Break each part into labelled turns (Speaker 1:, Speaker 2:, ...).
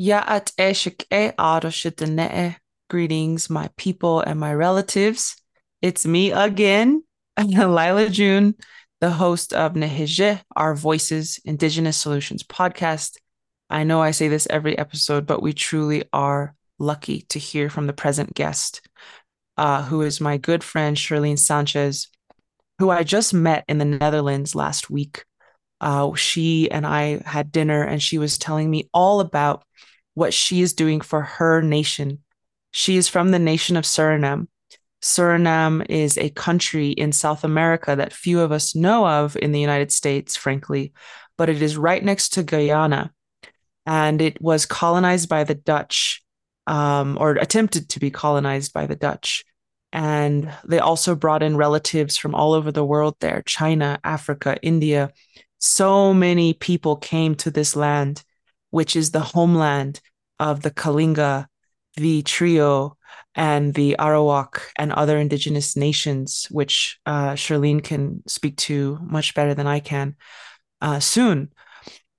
Speaker 1: Ya'at e aroshitane. Greetings, my people and my relatives. It's me again, Lyla June, the host of Nehije, Our Voices Indigenous Solutions podcast. I know I say this every episode, but we truly are lucky to hear from the present guest, uh, who is my good friend, Sherlien Sanches, who I just met in the Netherlands last week. Uh, she and I had dinner, and she was telling me all about what she is doing for her nation. She is from the nation of Suriname. Suriname is a country in South America that few of us know of in the United States, frankly, but it is right next to Guyana. And it was colonized by the Dutch, um, or attempted to be colonized by the Dutch. And they also brought in relatives from all over the world there China, Africa, India. So many people came to this land which is the homeland of the Kaliña, the Trio, and the Arawak and other indigenous nations, which uh, Sherlien can speak to much better than I can uh, soon.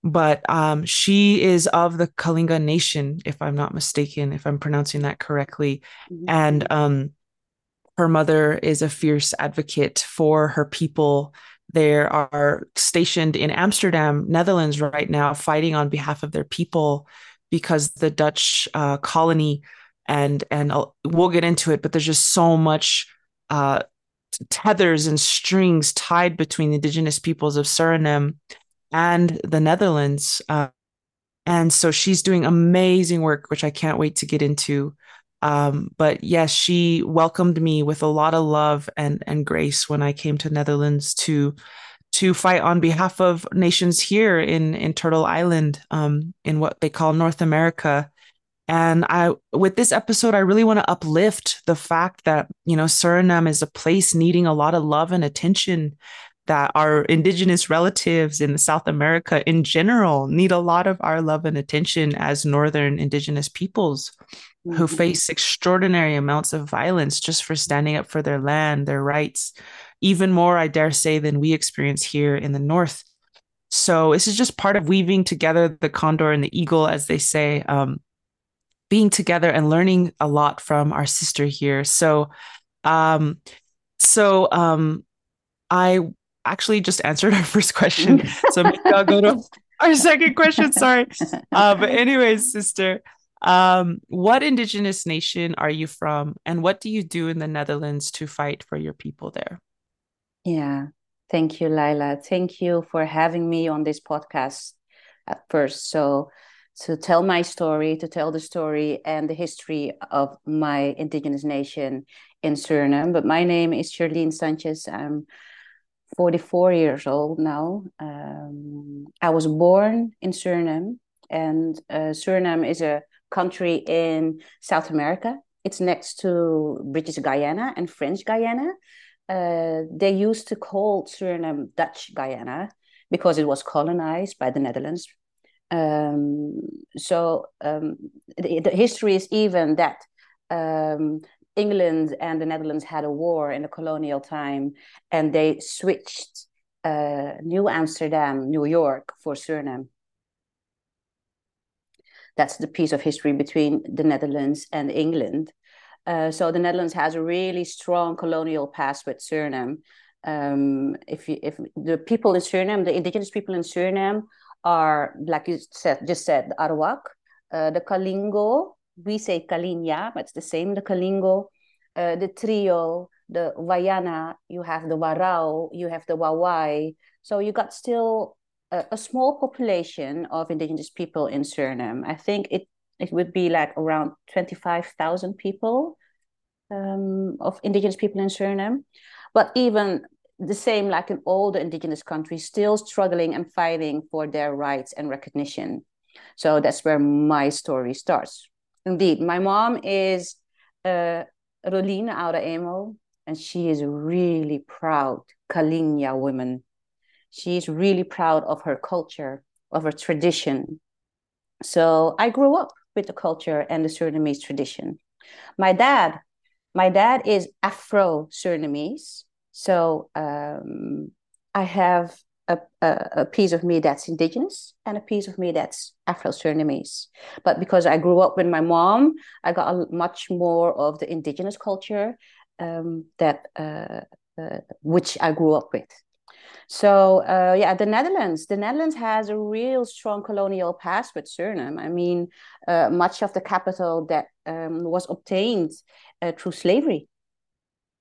Speaker 1: But um, she is of the Kaliña nation, if I'm not mistaken, if I'm pronouncing that correctly. Mm-hmm. And um, her mother is a fierce advocate for her people they are stationed in Amsterdam, Netherlands, right now, fighting on behalf of their people because the Dutch uh, colony and and we'll get into it, but there's just so much uh, tethers and strings tied between the indigenous peoples of Suriname and the Netherlands. Uh, and so she's doing amazing work, which I can't wait to get into. Um, but yes, she welcomed me with a lot of love and and grace when I came to Netherlands to to fight on behalf of nations here in in Turtle Island, um, in what they call North America. And I, with this episode, I really want to uplift the fact that you know Suriname is a place needing a lot of love and attention. That our indigenous relatives in South America in general need a lot of our love and attention as Northern indigenous peoples mm-hmm. who face extraordinary amounts of violence just for standing up for their land, their rights, even more, I dare say, than we experience here in the North. So this is just part of weaving together the condor and the eagle, as they say, um, being together and learning a lot from our sister here. So, um, so um, I actually just answered our first question. so maybe I'll go to our second question. Sorry. Uh, but anyways, sister, um, what indigenous nation are you from, and what do you do in the Netherlands to fight for your people there?
Speaker 2: Yeah, thank you, Lyla. Thank you for having me on this podcast at first. So, to tell my story, to tell the story and the history of my indigenous nation in Suriname. But my name is Sherlien Sanches. I'm 44 years old now. Um, I was born in Suriname, and uh, Suriname is a country in South America. It's next to British Guyana and French Guyana. Uh, they used to call Suriname Dutch Guyana because it was colonized by the Netherlands. Um, so um, the, the, history is even that um, England and the Netherlands had a war in the colonial time, and they switched uh, New Amsterdam, New York, for Suriname. That's the piece of history between the Netherlands and England. Uh, so the Netherlands has a really strong colonial past with Suriname. Um, if you, if the people in Suriname, the indigenous people in Suriname are like you said, just said, the Arawak, uh, the Kalingo. We say Kaliña, but it's the same. The Kalingo, uh, the Trio, the Wayana. You have the Warao. You have the Wawai. So you got still a, a, small population of indigenous people in Suriname. I think it it would be like around twenty five thousand people um, of indigenous people in Suriname, but even the same like in all the indigenous countries, still struggling and fighting for their rights and recognition. So that's where my story starts. Indeed, my mom is uh, Rolina Aura Emo, and she is really proud Kaliña woman she's really proud of her culture, of her tradition. So I grew up with the culture and the Surinamese tradition. My dad, my dad is Afro Surinamese. So um, I have a, a, a, piece of me that's indigenous and a piece of me that's Afro-Surinamese. But because I grew up with my mom, I got a, much more of the indigenous culture um, that uh, uh, which I grew up with. So uh, yeah, the Netherlands. The Netherlands has a real strong colonial past with Suriname. I mean, uh, much of the capital that um, was obtained uh, through slavery.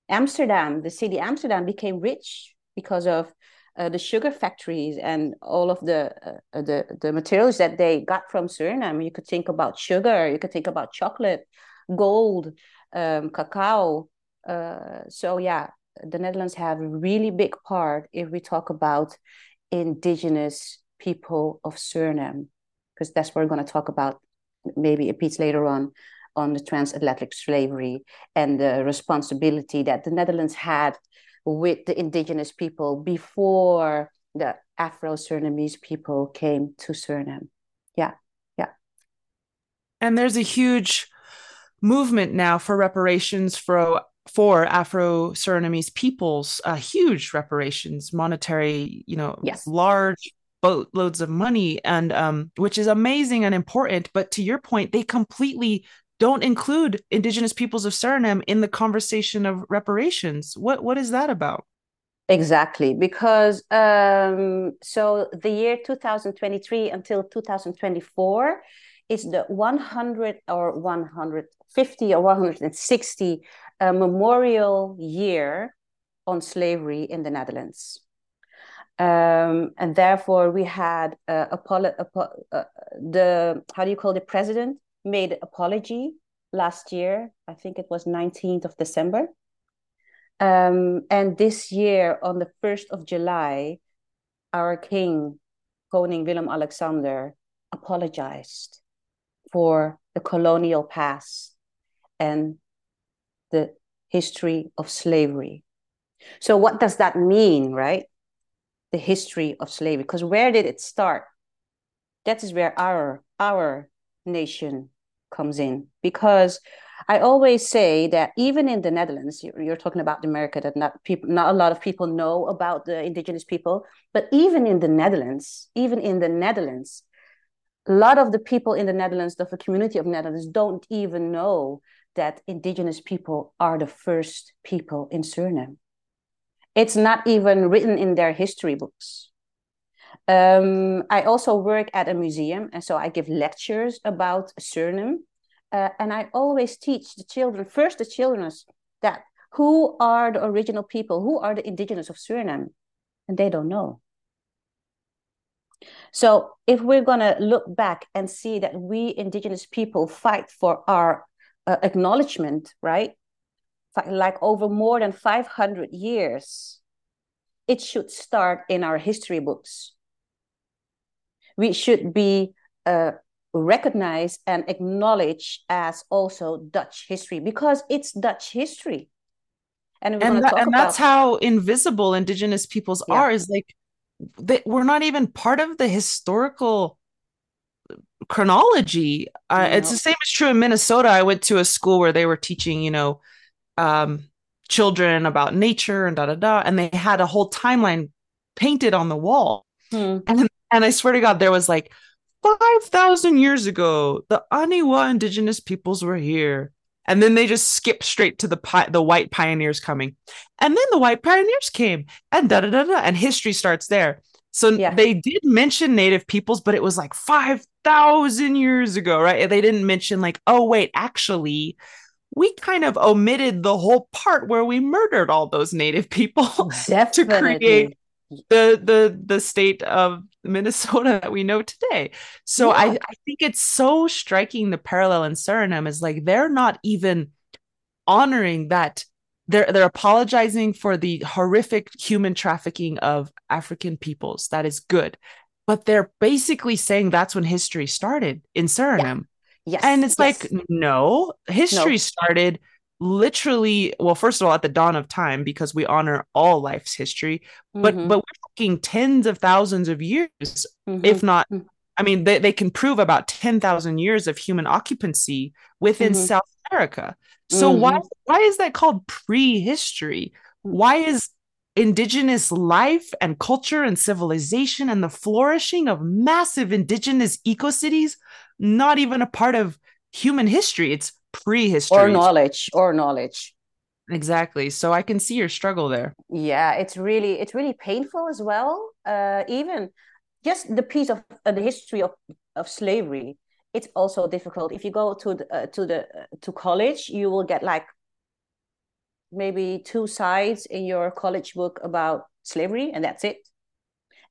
Speaker 2: Amsterdam, the city Amsterdam, became rich because of uh, the sugar factories and all of the uh, the the materials that they got from Suriname. You could think about sugar. You could think about chocolate, gold, um, cacao. Uh, so yeah, the Netherlands have a really big part if we talk about indigenous people of Suriname, because that's what we're going to talk about maybe a piece later on on the transatlantic slavery and the responsibility that the Netherlands had with the indigenous people before the Afro-Surinamese people came to Suriname. Yeah, yeah.
Speaker 1: And there's a huge movement now for reparations for for Afro Surinamese peoples, uh, huge reparations, monetary, you know,
Speaker 2: yes.
Speaker 1: large boatloads of money, and um, which is amazing and important. But to your point, they completely don't include Indigenous peoples of Suriname in the conversation of reparations. What what is that about?
Speaker 2: Exactly, because um, so the year 2023 until 2024 is the 100 or 150 or 160 a memorial year on slavery in the Netherlands. Um, and therefore, we had uh, apolo- uh, the how do you call the president made apology last year. I think it was 19th of December. Um, and this year, on the 1st of July, our king, Koning Willem Alexander, apologized for the colonial past and the history of slavery. So, what does that mean, right? The history of slavery. Because where did it start? That is where our our nation comes in. Because I always say that even in the Netherlands, you're talking about America, that not people, not a lot of people know about the indigenous people. But even in the Netherlands, even in the Netherlands, a lot of the people in the Netherlands, of the community of Netherlands, don't even know that indigenous people are the first people in Suriname. It's not even written in their history books. Um, I also work at a museum, and so I give lectures about Suriname. Uh, and I always teach the children, first the children, that who are the original people, who are the indigenous of Suriname, and they don't know. So if we're gonna look back and see that we indigenous people fight for our uh, acknowledgement, right? Like over more than 500 years, it should start in our history books. We should be uh, recognized and acknowledged as also Dutch history because it's Dutch history.
Speaker 1: And, and, that, and that's how invisible indigenous peoples yeah. are is like they, we're not even part of the historical chronology. Uh, It's the same as true in Minnesota. I went to a school where they were teaching, you know, um, children about nature and da da da, and they had a whole timeline painted on the wall. Hmm. And and I swear to God, there was like five thousand years ago, the Aniwa indigenous peoples were here. And then they just skip straight to the pi- the white pioneers coming, and then the white pioneers came, and da da da da, and history starts there. So yeah. they did mention native peoples, but it was like 5,000 years ago, right? They didn't mention, like, oh, wait, actually, we kind of omitted the whole part where we murdered all those native people to create the the the state of Minnesota that we know today. So yeah. I, I think it's so striking the parallel in Suriname is like they're not even honoring that they're they're apologizing for the horrific human trafficking of African peoples. That is good. But they're basically saying that's when history started in Suriname.
Speaker 2: Yeah. Yes.
Speaker 1: And it's
Speaker 2: yes.
Speaker 1: like, no, history no. started literally, well, first of all, at the dawn of time, because we honor all life's history, but mm-hmm. but we're talking tens of thousands of years, mm-hmm. if not, mm-hmm. I mean, they, they can prove about 10,000 years of human occupancy within mm-hmm. South America. So mm-hmm. why why is that called prehistory? Why is indigenous life and culture and civilization and the flourishing of massive indigenous eco-cities not even a part of human history it's prehistory.
Speaker 2: Or knowledge or knowledge.
Speaker 1: Exactly. So i can see your struggle there.
Speaker 2: Yeah it's really it's really painful as well. Uh, even just the piece of uh, the history of, of slavery it's also difficult. If you go to the, uh, to the uh, to college you will get like maybe two sides in your college book about slavery and that's it.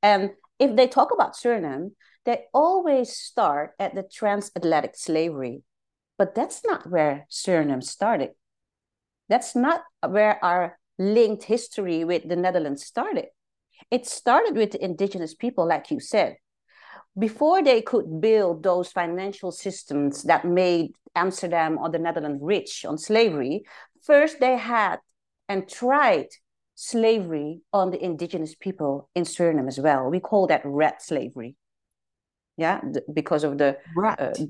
Speaker 2: And if they talk about suriname they always start at the transatlantic slavery but that's not where suriname started that's not where our linked history with the netherlands started it started with the indigenous people like you said before they could build those financial systems that made Amsterdam or the Netherlands rich on slavery, first they had and tried slavery on the indigenous people in Suriname as well. We call that red slavery. Yeah, because of the
Speaker 1: red.
Speaker 2: Uh,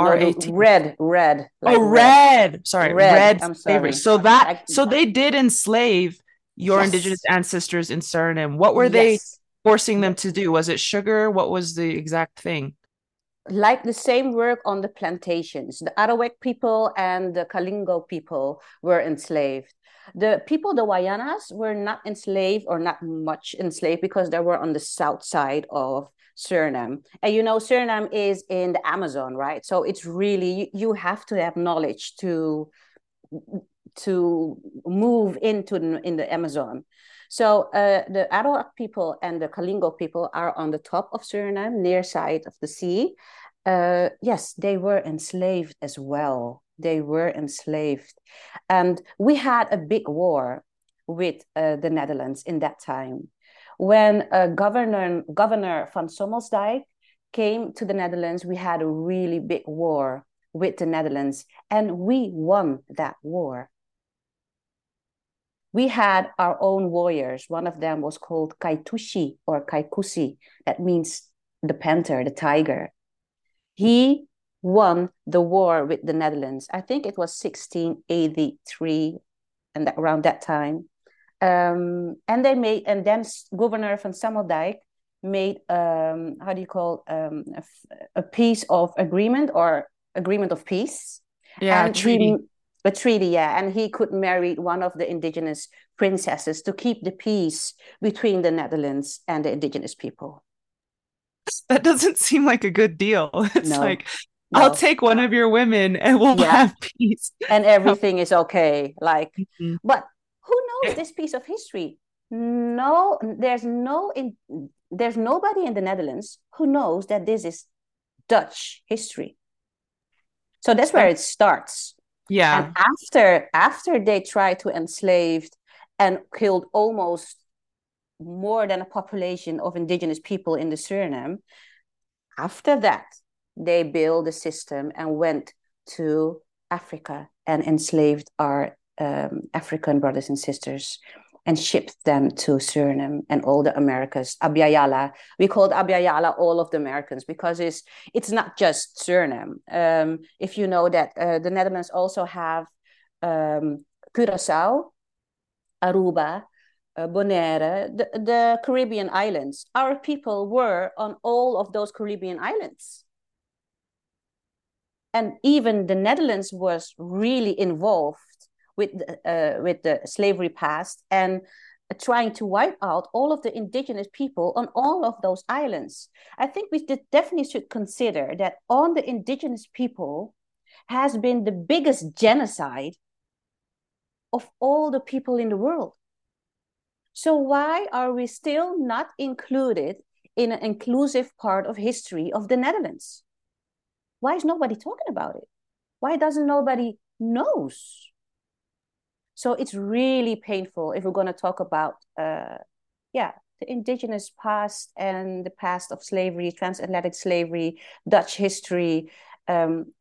Speaker 2: no, red, red.
Speaker 1: Like oh, red. red. Sorry, red. red I'm sorry. So that so they did enslave your yes. indigenous ancestors in Suriname. What were yes. they forcing them to do? Was it sugar? What was the exact thing?
Speaker 2: like the same work on the plantations. The Arawak people and the Kalingo people were enslaved. The people, the Wayanas, were not enslaved or not much enslaved because they were on the south side of Suriname. And you know, Suriname is in the Amazon, right? So it's really you have to have knowledge to to move into the, in the Amazon. So uh, the Arawak people and the Kalingo people are on the top of Suriname, near side of the sea. Uh, yes, they were enslaved as well. They were enslaved, and we had a big war with uh, the Netherlands in that time. When Governor Governor van Sommelsdijck came to the Netherlands, we had a really big war with the Netherlands, and we won that war we had our own warriors. One of them was called Kaitushi or Kaikusi. That means the panther, the tiger. He won the war with the Netherlands. I think it was 1683 and that, around that time. Um, and they made, and then Governor van Sommelsdijck made, um, how do you call, um, a, a peace of agreement or agreement of peace.
Speaker 1: Yeah,
Speaker 2: and
Speaker 1: treaty.
Speaker 2: He, a treaty, yeah, and he could marry one of the indigenous princesses to keep the peace between the Netherlands and the indigenous people.
Speaker 1: That doesn't seem like a good deal. It's no, like no. I'll take one of your women and we'll yeah. have peace.
Speaker 2: And everything is okay. Like, mm-hmm. but this piece of history? No, there's no in there's nobody in the Netherlands who knows that this is Dutch history. So that's where it starts
Speaker 1: yeah.
Speaker 2: And after after they tried to enslave and killed almost more than a population of indigenous people in the Suriname, after that they built a system and went to Africa and enslaved our um, African brothers and sisters and shipped them to Suriname and all the Americas. Abya we called Abya all of the Americans because it's it's not just Suriname. Um, if you know that uh, the Netherlands also have um, Curacao, Aruba, uh, Bonaire, the, the Caribbean islands. Our people were on all of those Caribbean islands. And even the Netherlands was really involved with uh, with the slavery past and trying to wipe out all of the indigenous people on all of those islands. I think we definitely should consider that on the indigenous people has been the biggest genocide of all the people in the world. So why are we still not included in an inclusive part of history of the Netherlands? Why is nobody talking about it? Why doesn't nobody knows? So it's really painful if we're going to talk about, uh, yeah, the indigenous past and the past of slavery, transatlantic slavery, Dutch history, um,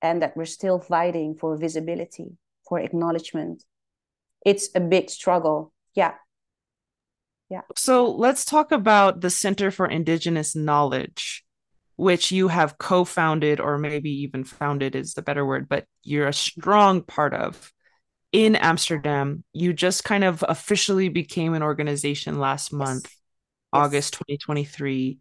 Speaker 2: and that we're still fighting for visibility, for acknowledgement. It's a big struggle. Yeah. Yeah.
Speaker 1: So let's talk about the Center for Indigenous Knowledge, which you have co founded, or maybe even founded is the better word, but you're a strong part of in Amsterdam. You just kind of officially became an organization last month, yes. August 2023.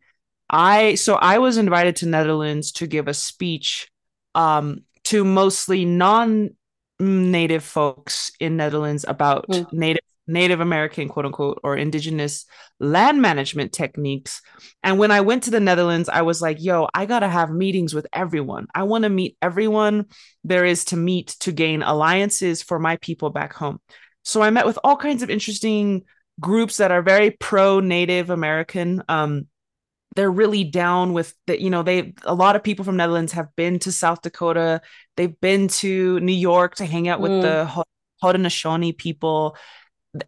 Speaker 1: I so I was invited to Netherlands to give a speech um, to mostly non-native folks in Netherlands about mm. native Native American, quote unquote, or indigenous land management techniques. And when I went to the Netherlands, I was like, yo, I got to have meetings with everyone. I want to meet everyone there is to meet to gain alliances for my people back home. So I met with all kinds of interesting groups that are very pro Native American. Um, they're really down with that you know they a lot of people from netherlands have been to south dakota they've been to new york to hang out with mm. the haudenosaunee people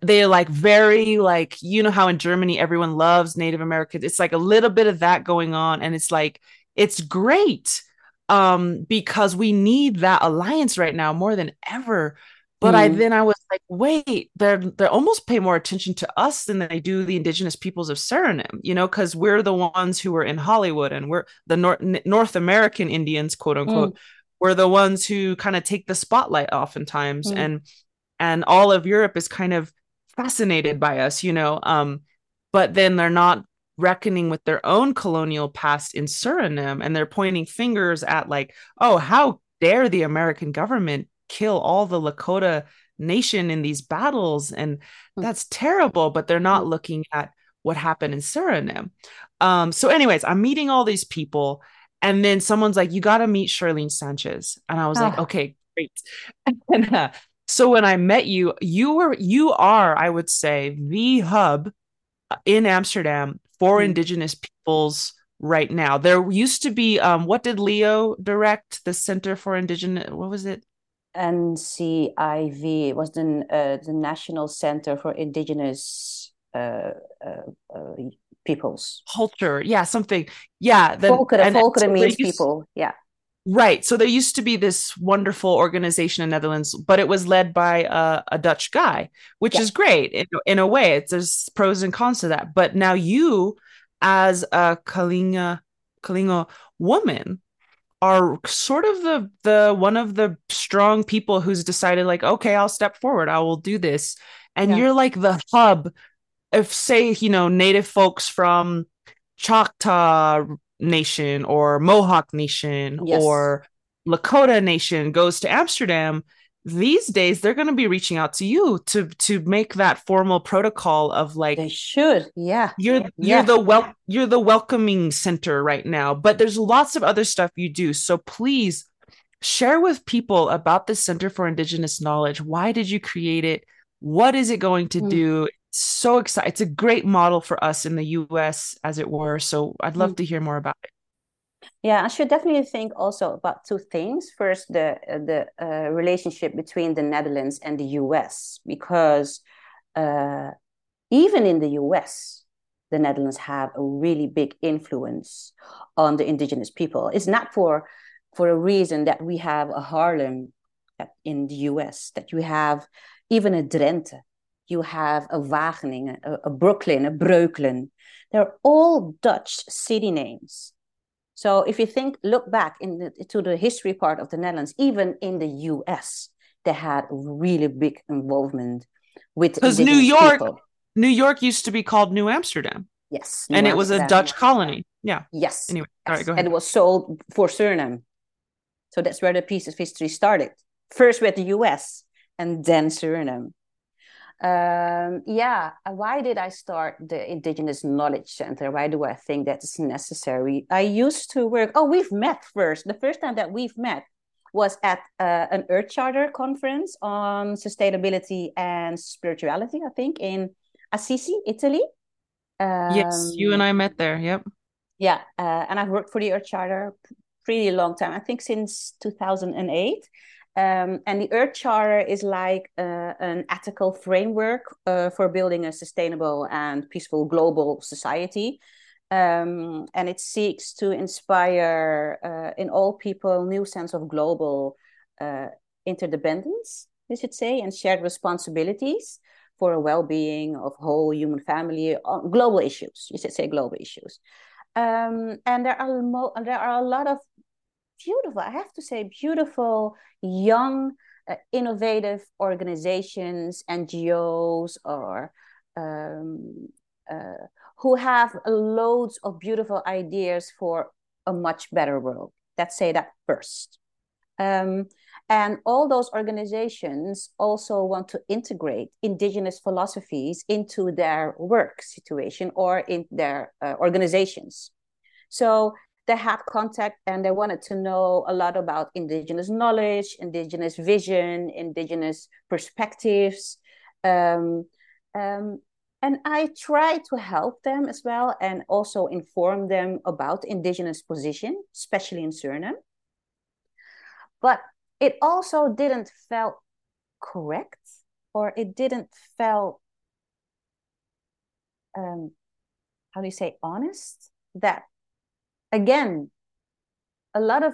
Speaker 1: they're like very like you know how in Germany everyone loves Native Americans. It's like a little bit of that going on, and it's like it's great um because we need that alliance right now more than ever. But mm. I then I was like, wait, they're they almost pay more attention to us than they do the indigenous peoples of Suriname, you know, because we're the ones who were in Hollywood and we're the North North American Indians, quote unquote. Mm. We're the ones who kind of take the spotlight oftentimes, mm. and and all of Europe is kind of fascinated by us, you know. Um, but then they're not reckoning with their own colonial past in Suriname and they're pointing fingers at like, oh, how dare the American government kill all the Lakota nation in these battles and hmm. that's terrible but they're not hmm. looking at what happened in Suriname. Um, so anyways, I'm meeting all these people and then someone's like you got to meet Sherlien Sanches and I was oh. like okay great and uh, so when I met you, you were you are, I would say, the hub in Amsterdam for mm. indigenous peoples right now. There used to be um what did Leo direct? The Center for Indigenous what was it?
Speaker 2: NCIV. It was the uh, the National Center for Indigenous uh, uh, uh peoples.
Speaker 1: Culture. Yeah, something. Yeah,
Speaker 2: the Volkeren, Volkeren means people. Yeah.
Speaker 1: Right. So there used to be this wonderful organization in Netherlands, but it was led by a, a Dutch guy, which yeah. is great in, in, a way. It's there's pros and cons to that. But now you, as a Kaliña Kaliña woman, are sort of the the one of the strong people who's decided like, okay, I'll step forward. I will do this. And yeah. you're like the hub. If say you know native folks from Choctaw Nation or Mohawk Nation yes. or Lakota Nation goes to Amsterdam, these days they're going to be reaching out to you to to make that formal protocol of like
Speaker 2: they should yeah
Speaker 1: you're
Speaker 2: yeah.
Speaker 1: you're the well you're the welcoming center right now but there's lots of other stuff you do so please share with people about the center for indigenous knowledge why did you create it what is it going to mm. do so excited. It's a great model for us in the US, as it were. So I'd love mm. to hear more about it.
Speaker 2: Yeah, I should definitely think also about two things. First, the the uh, relationship between the Netherlands and the US, because uh, even in the US, the Netherlands have a really big influence on the indigenous people. It's not for for a reason that we have a Harlem in the US, that you have even a Drenthe you have a Wageningen, a, a Brooklyn, a Breukelen. They're all Dutch city names. So if you think, look back in the, to the history part of the Netherlands, even in the U.S., they had really big involvement with
Speaker 1: because New York, people. New York used to be called New Amsterdam.
Speaker 2: Yes,
Speaker 1: New and Amsterdam. it was a Dutch colony. Yeah.
Speaker 2: Yes.
Speaker 1: Anyway,
Speaker 2: yes.
Speaker 1: all right, go ahead.
Speaker 2: And it was sold for Suriname. So that's where the piece of history started. First with the U.S. and then Suriname um, yeah uh, why did i start the indigenous knowledge center? Why do i think that's necessary? I used to work oh we've met first. The first time that we've met was at uh, an earth charter conference on sustainability and spirituality i think in assisi italy.
Speaker 1: Um, yes you and i met there yep.
Speaker 2: yeah uh, and i've worked for the earth charter pretty long time i think since 2008 um, and the Earth Charter is like uh, an ethical framework uh, for building a sustainable and peaceful global society. Um, and it seeks to inspire uh, in all people new sense of global uh, interdependence, you should say, and shared responsibilities for a well-being of whole human family on global issues. You should say global issues. Um, and there are mo- there are a lot of beautiful, I have to say, beautiful young uh, innovative organizations, NGOs, or um, uh, who have loads of beautiful ideas for a much better world. Let's say that first. Um, and all those organizations also want to integrate indigenous philosophies into their work situation or in their uh, organizations. So they had contact and they wanted to know a lot about indigenous knowledge, indigenous vision, indigenous perspectives. Um, um, and I try to help them as well and also inform them about indigenous position, especially in Suriname. But it also didn't felt correct or it didn't felt um, how do you say honest that again a lot of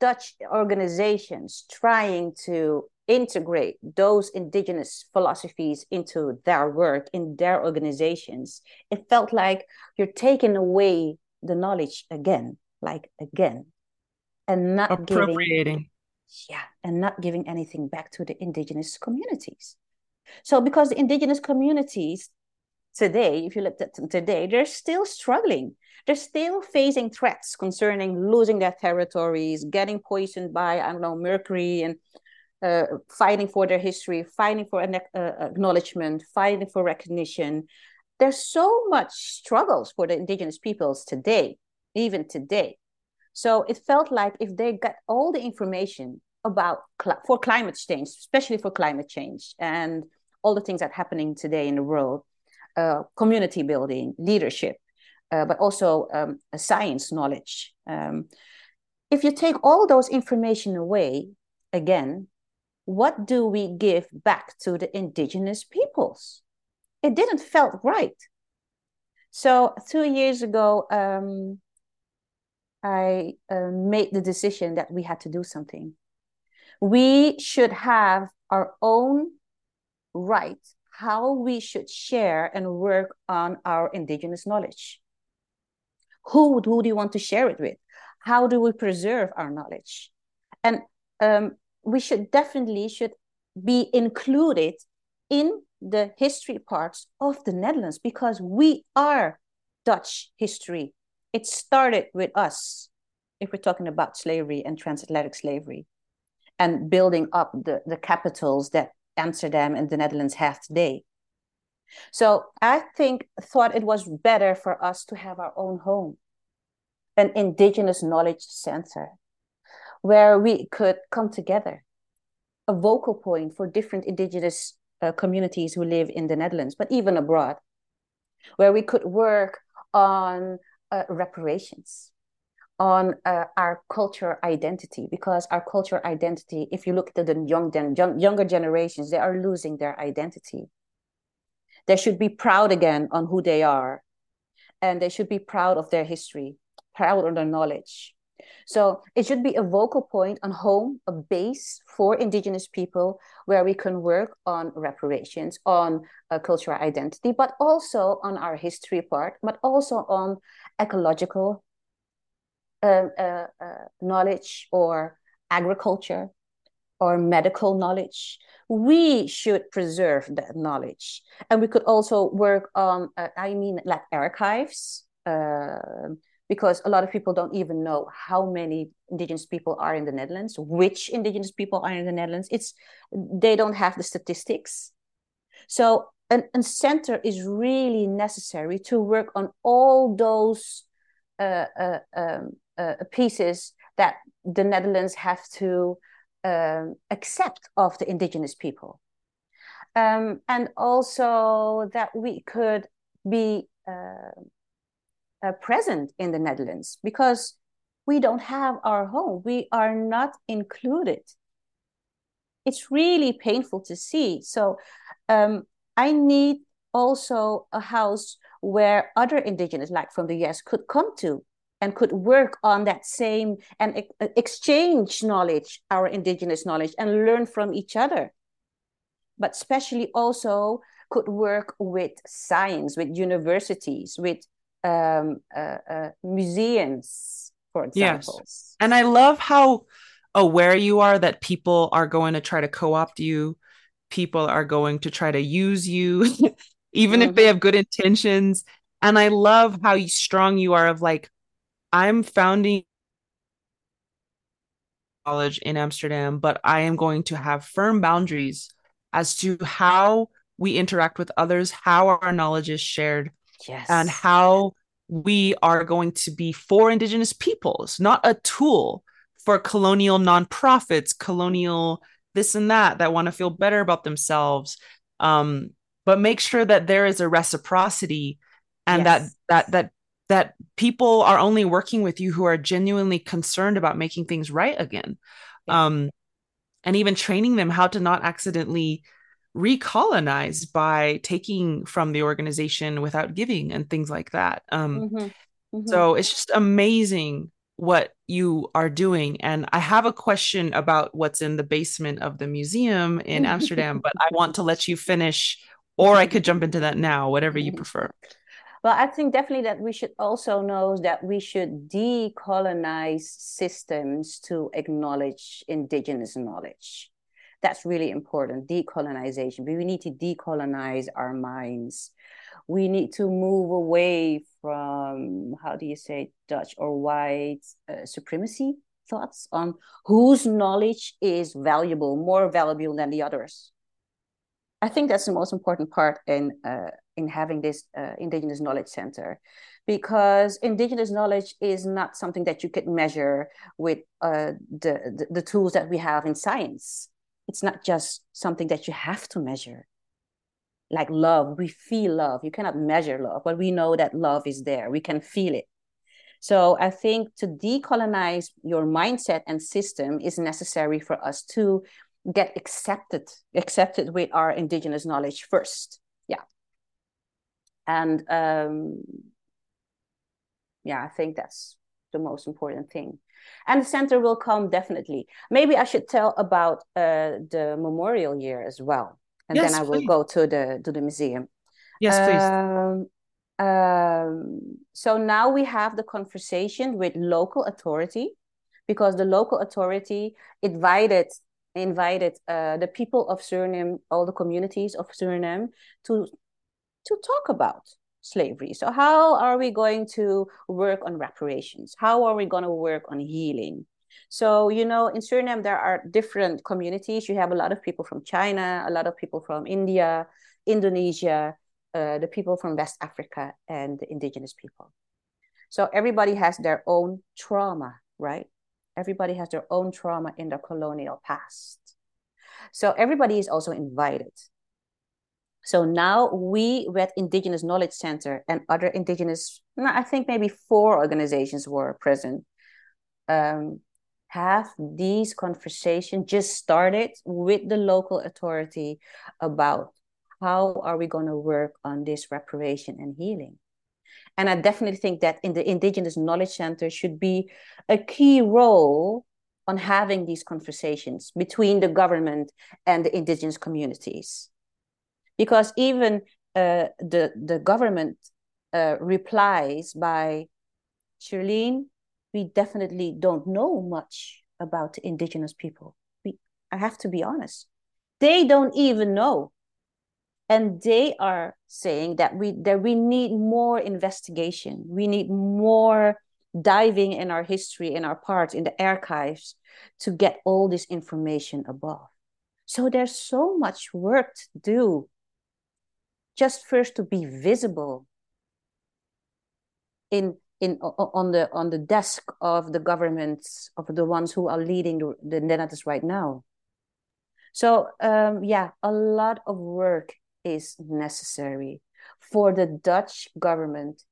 Speaker 2: dutch organizations trying to integrate those indigenous philosophies into their work in their organizations it felt like you're taking away the knowledge again like again and not
Speaker 1: appropriating.
Speaker 2: Giving, yeah and not giving anything back to the indigenous communities. So because the indigenous communities today if you look at them today they're still struggling they're still facing threats concerning losing their territories getting poisoned by i don't know mercury and uh, fighting for their history, fighting for an, uh, acknowledgement, fighting for recognition. There's so much struggles for the indigenous peoples today, even today. So it felt like if they got all the information about cl- for climate change, especially for climate change and all the things that are happening today in the world, uh, community building, leadership, uh, but also um, science knowledge. Um, if you take all those information away, again, what do we give back to the indigenous peoples? It didn't felt right. So two years ago, um, I uh, made the decision that we had to do something. We should have our own right how we should share and work on our indigenous knowledge. Who, who do you want to share it with? How do we preserve our knowledge? And um, we should definitely should be included in the history parts of the Netherlands because we are Dutch history. It started with us, if we're talking about slavery and transatlantic slavery, and building up the, the capitals that Amsterdam and the Netherlands have today. So I think thought it was better for us to have our own home, an indigenous knowledge center where we could come together, a vocal point for different indigenous uh, communities who live in the Netherlands, but even abroad, where we could work on uh, reparations, on uh, our culture identity, because our culture identity, if you look at the young, young, younger generations, they are losing their identity. They should be proud again on who they are, and they should be proud of their history, proud of their knowledge, so it should be a vocal point on home, a base for Indigenous people where we can work on reparations, on uh, cultural identity, but also on our history part, but also on ecological um, uh, uh, knowledge or agriculture or medical knowledge. We should preserve that knowledge. And we could also work on, uh, I mean, like archives. Uh, because a lot of people don't even know how many indigenous people are in the Netherlands, which indigenous people are in the Netherlands. It's they don't have the statistics. So an, a center is really necessary to work on all those uh, uh, um, pieces that the Netherlands have to um, accept of the indigenous people. Um, and also that we could be uh, uh, present in the Netherlands because we don't have our home. We are not included. It's really painful to see. So um, I need also a house where other indigenous, like from the US, could come to and could work on that same and e- exchange knowledge, our indigenous knowledge, and learn from each other. But especially also could work with science, with universities, with um, uh, uh, museums, for example.
Speaker 1: Yes. And I love how aware you are that people are going to try to co-opt you people are going to try to use you even mm-hmm. if they mm-hmm. have good intentions and i love how strong you are of like i'm founding college in amsterdam but i am going to have firm boundaries as to how we interact with others how our knowledge is shared
Speaker 2: yes.
Speaker 1: and how we are going to be for indigenous peoples not a tool for colonial nonprofits, colonial this and that that want to feel better about themselves. Um, but make sure that there is a reciprocity and yes. that that that that people are only working with you who are genuinely concerned about making things right again. Um, and even training them how to not accidentally recolonize by taking from the organization without giving and things like that. Um, mm-hmm. Mm-hmm. So it's just amazing what you are doing. And I have a question about what's in the basement of the museum in Amsterdam, but I want to let you finish, or I could jump into that now, whatever you prefer.
Speaker 2: Well, I think definitely that we should also know that we should decolonize systems to acknowledge indigenous knowledge. That's really important. Decolonization. We need to decolonize our minds we need to move away from how do you say Dutch or white uh, supremacy thoughts on whose knowledge is valuable, more valuable than the others. I think that's the most important part in uh, in having this uh, Indigenous Knowledge Center, because Indigenous knowledge is not something that you can measure with uh, the, the the tools that we have in science. It's not just something that you have to measure. Like love we feel love. You cannot measure love but we know that love is there. We can feel it. So i think to decolonize your mindset and system is necessary for us to get accepted accepted with our indigenous knowledge first yeah and um yeah i think that's the most important thing and the center will come definitely maybe i should tell about uh, the memorial year as well and yes, then I will please. go to the to the museum.
Speaker 1: Yes, please. Um,
Speaker 2: um, so now we have the conversation with local authority, because the local authority invited invited uh, the people of Suriname, all the communities of Suriname, to to talk about slavery. So how are we going to work on reparations? How are we going to work on healing? So, you know, in Suriname, there are different communities. You have a lot of people from China, a lot of people from India, Indonesia, uh, the people from West Africa, and the indigenous people. So everybody has their own trauma, right? Everybody has their own trauma in the colonial past. So everybody is also invited. So now we with Indigenous Knowledge Center and other Indigenous, I think maybe four organizations were present. Um, have these conversations just started with the local authority about how are we going to work on this reparation and healing and i definitely think that in the indigenous knowledge center should be a key role on having these conversations between the government and the indigenous communities because even uh, the the government uh, replies by Sherlien, we definitely don't know much about indigenous people. We, I have to be honest. They don't even know. And they are saying that we that we need more investigation. We need more diving in our history, in our parts, in the archives to get all this information above. So there's so much work to do. Just first to be visible in in on the on the desk of the governments of the ones who are leading the, the Netherlands right now. So um, yeah, a lot of work is necessary for the Dutch government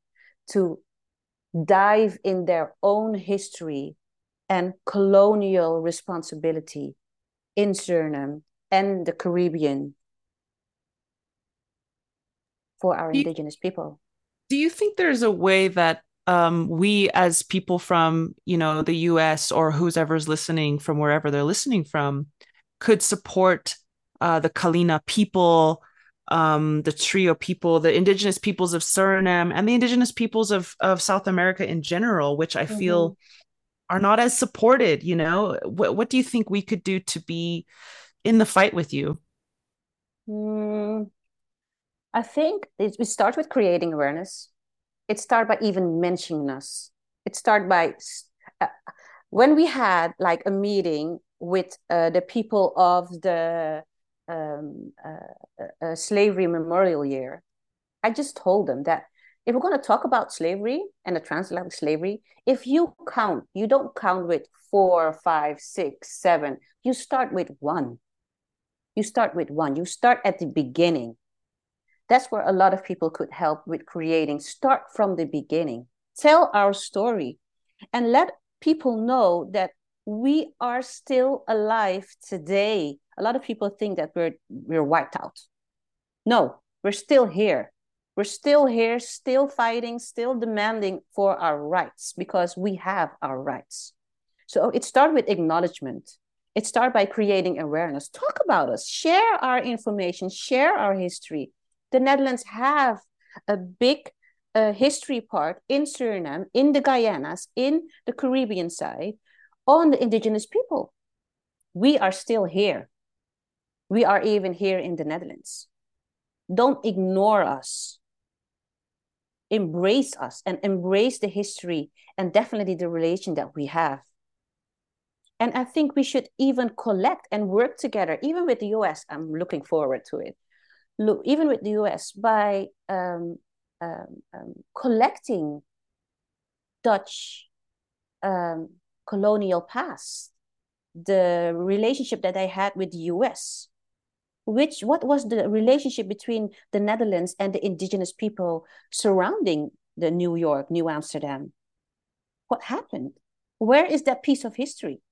Speaker 2: to dive in their own history and colonial responsibility in Suriname and the Caribbean for our do indigenous you, people.
Speaker 1: Do you think there's a way that um, we as people from you know the us or who's ever's listening from wherever they're listening from could support uh, the kalina people um, the trio people the indigenous peoples of suriname and the indigenous peoples of, of south america in general which i mm-hmm. feel are not as supported you know? What, what do you think we could do to be in the fight with you?
Speaker 2: Mm, i think it, we start with creating awareness. It start by even mentioning us. It start by uh, when we had like a meeting with uh, the people of the um, uh slavery memorial year i just told them that if we're going to talk about slavery and the transatlantic slavery, if you count, you don't count with four, five, six, seven. You start with one. You start with one. You start at the beginning. That's where a lot of people could help with creating. Start from the beginning. Tell our story and let people know that we are still alive today. A lot of people think that we're we're wiped out. No, we're still here we're still here, still fighting, still demanding for our rights because we have our rights. So it starts with acknowledgement. It starts by creating awareness. Talk about us, share our information, share our history. The Netherlands have a big uh, history part in Suriname, in the Guyanas, in the Caribbean side, on the indigenous people. We are still here. We are even here in the Netherlands. Don't ignore us embrace us and embrace the history and definitely the relation that we have. And I think we should even collect and work together, even with the US. I'm looking forward to it. Look, even with the US, by um, um, um, collecting Dutch um, colonial past, the relationship that I had with the US, which what was the relationship between the Netherlands and the indigenous people surrounding the New York, New Amsterdam? What happened? Where is that piece of history?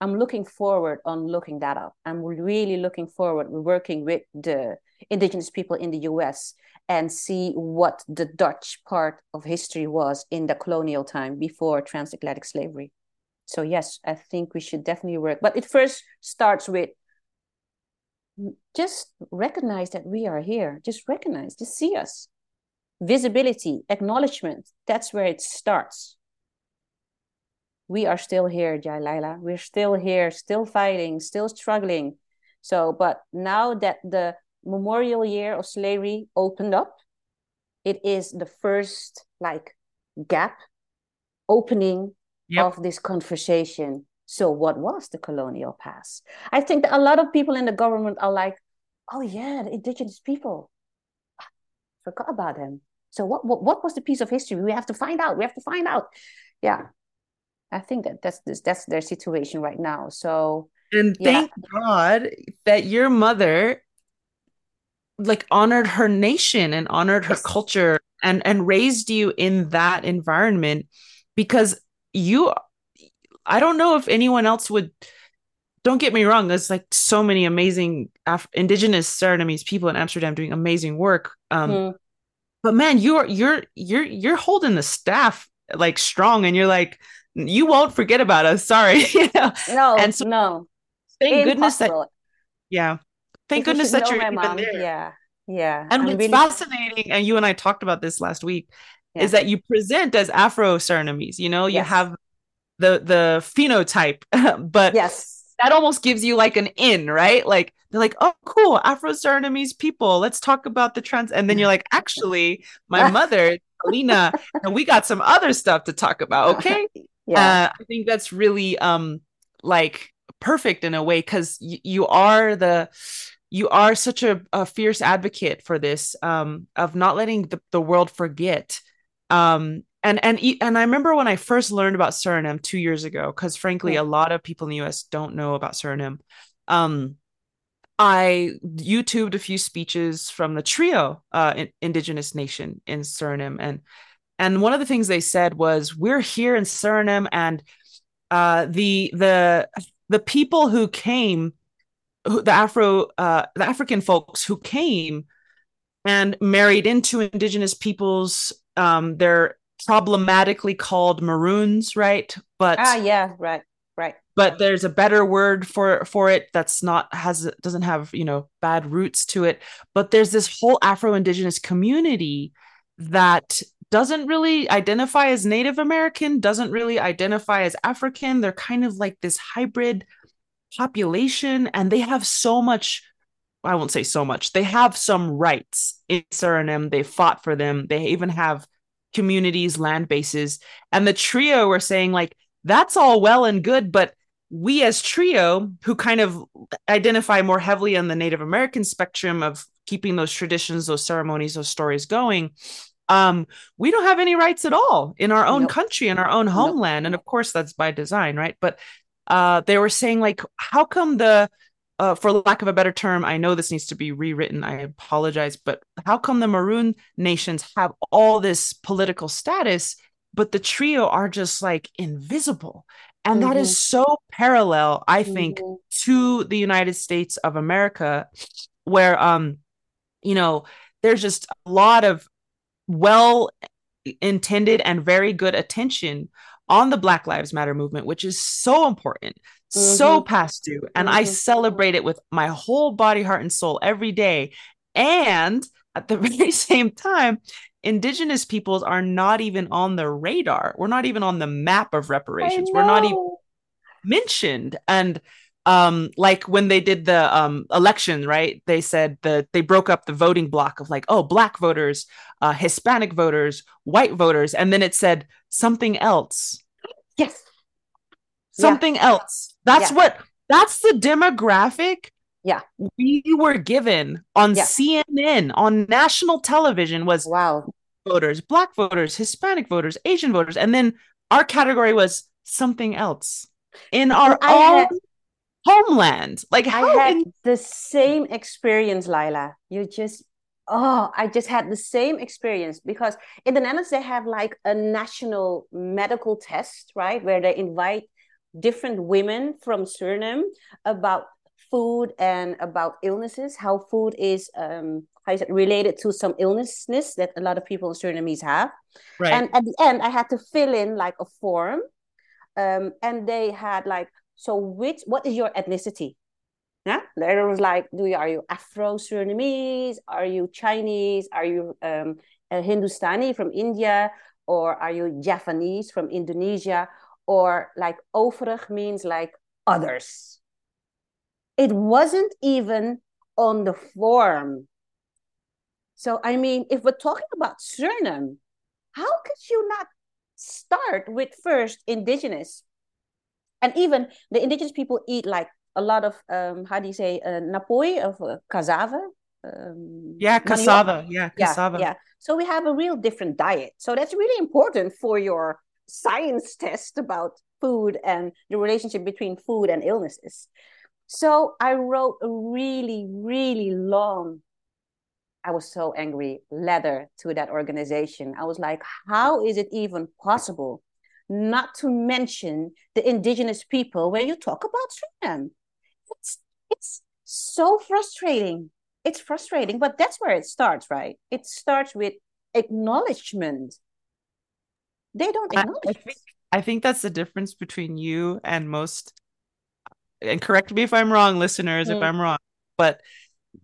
Speaker 2: I'm looking forward on looking that up. I'm really looking forward to working with the indigenous people in the US and see what the Dutch part of history was in the colonial time before transatlantic slavery so yes i think we should definitely work. But it first starts with mm, just recognize that we are here. Just recognize just see us. Visibility acknowledgement that's where it starts. We are still here Jailila. we're still here still fighting still struggling. So but now that the memorial year of slavery opened up it is the first like gap opening yep. of this conversation. So, what was the colonial past? I think that a lot of people in the government are like, oh, yeah, the indigenous people. Forgot about them. So, what, what, what was the piece of history? We have to find out. We have to find out. Yeah. I think that that's that's their situation right now. So,
Speaker 1: and thank yeah. God that your mother like honored her nation and honored her yes. culture and and raised you in that environment because you I don't know if anyone else would don't get me wrong there's like so many amazing Af- indigenous Surinamese people in Amsterdam doing amazing work um mm. but man you're you're you're you're holding the staff like strong and you're like you won't forget about us sorry
Speaker 2: you know? no and so no
Speaker 1: thank goodness that yeah thank goodness that you're even
Speaker 2: mom. there yeah yeah
Speaker 1: and I'm what's really... fascinating and you and I talked about this last week yeah. is that you present as Afro Surinamese. You know, you yes. have the the phenotype, but
Speaker 2: yes,
Speaker 1: that almost gives you like an in, right? Like they're like, oh, cool, Afro Surinamese people. Let's talk about the trans. And then you're like, actually, my mother, Alina, and we got some other stuff to talk about. Okay. yeah. Uh, I think that's really um like perfect in a way because y- you are the you are such a, a fierce advocate for this um of not letting the, the world forget um, and and and I remember when I first learned about Suriname two years ago, because frankly, yeah. a lot of people in the U.S. don't know about Suriname. Um, I YouTubed a few speeches from the trio, uh, in, indigenous nation in Suriname, and and one of the things they said was, "We're here in Suriname, and uh, the the the people who came, who, the Afro uh, the African folks who came and married into indigenous peoples um, they're problematically called maroons, right?
Speaker 2: But ah, yeah, right, right.
Speaker 1: But there's a better word for for it that's not has doesn't have you know bad roots to it. But there's this whole Afro Indigenous community that doesn't really identify as Native American, doesn't really identify as African. They're kind of like this hybrid population, and they have so much. I won't say so much. They have some rights in Suriname. They fought for them. They even have communities, land bases. And the trio were saying, like, that's all well and good, but we as trio who kind of identify more heavily on the native american spectrum of keeping those traditions those ceremonies those stories going um we don't have any rights at all in our own nope. country in our own homeland nope. and of course that's by design right but uh they were saying like how come the uh, for lack of a better term, I know this needs to be rewritten. I apologize, but how come the Maroon nations have all this political status, but the trio are just like invisible? And mm-hmm. that is mm-hmm. so parallel, I think, mm-hmm. to the United States of America, where, um, you know, there's just a lot of well intended and very good attention on the Black Lives Matter movement, which is so important, mm-hmm. so past due. And I mm-hmm. celebrate it with my whole body, heart, and soul every day. And at the very same time, indigenous peoples are not even on the radar. We're not even on the map of reparations. We're not even mentioned. And um like when they did the um election right they said that they broke up the voting block of like oh black voters uh hispanic voters white voters and then it said something else
Speaker 2: yes
Speaker 1: something yeah. else. That's yeah. what that's the demographic
Speaker 2: yeah.
Speaker 1: we were given on yeah. cnn on national television was
Speaker 2: wow.
Speaker 1: voters black voters hispanic voters asian voters and then our category was something else. In our own had, homeland. Like
Speaker 2: i had in- the same experience Lyla you just oh i just had the same experience because in the netherlands they have like a national medical test right? Where they invite different women from suriname about food and about illnesses, how food is um, how is it related to some illnesses that a lot of people in Surinamese have. Right. And at the end, I had to fill in like a form, um, and they had like, so which what is your ethnicity? Yeah, there was like, do you are you Afro Surinamese? Are you Chinese? Are you um, a Hindustani from India? Or are you Japanese from Indonesia? Or like overig means like others it wasn't even on the form. So, I mean, if we're talking about Suriname, how could you not start with first indigenous? And even the indigenous people eat like a lot of, um, how do you say, uh, napoi of uh, cassava?
Speaker 1: Um, yeah, cassava. Yeah, cassava.
Speaker 2: Yeah, yeah. So we have a real different diet. So that's really important for your science test about food and the relationship between food and illnesses. So I wrote a really, really long, I was so angry, letter to that organization. I was like, how is it even possible not to mention the indigenous people when you talk about Suriname? It's, it's so frustrating. It's frustrating, but that's where it starts, right? It starts with acknowledgement. They don't acknowledge. I, I
Speaker 1: think, I think that's the difference between you and most and correct me if I'm wrong, listeners, mm. if I'm wrong, but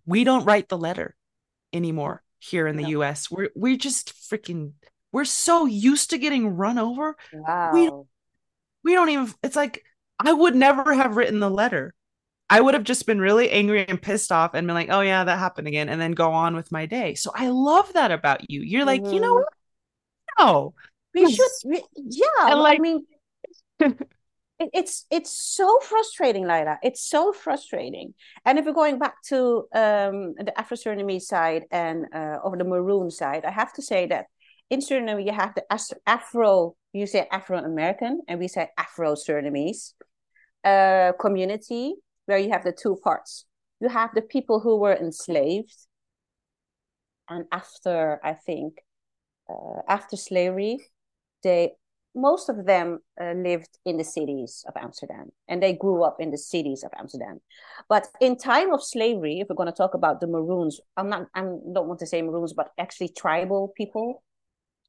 Speaker 1: we don't write the letter anymore here in the no. US. We're we just freaking we're so used to getting run over.
Speaker 2: Wow.
Speaker 1: We don't, we don't even it's like I would never have written the letter. I would have just been really angry and pissed off and been like, "Oh yeah, that happened again," and then go on with my day. So I love that about you. You're like, mm-hmm. you know mm-hmm. what? No,
Speaker 2: we should. We, yeah, like, I mean, it, it's it's so frustrating, Lyla. It's so frustrating. And if we're going back to um, the Afro Surinamese side and uh, over the Maroon side, I have to say that in Suriname you have the Afro, you say Afro American, and we say Afro Surinamese uh, community, where you have the two parts. You have the people who were enslaved, and after I think uh, after slavery, they most of them uh, lived in the cities of Amsterdam and they grew up in the cities of Amsterdam. But in time of slavery, if we're going to talk about the Maroons, I'm not, I don't want to say Maroons, but actually tribal people,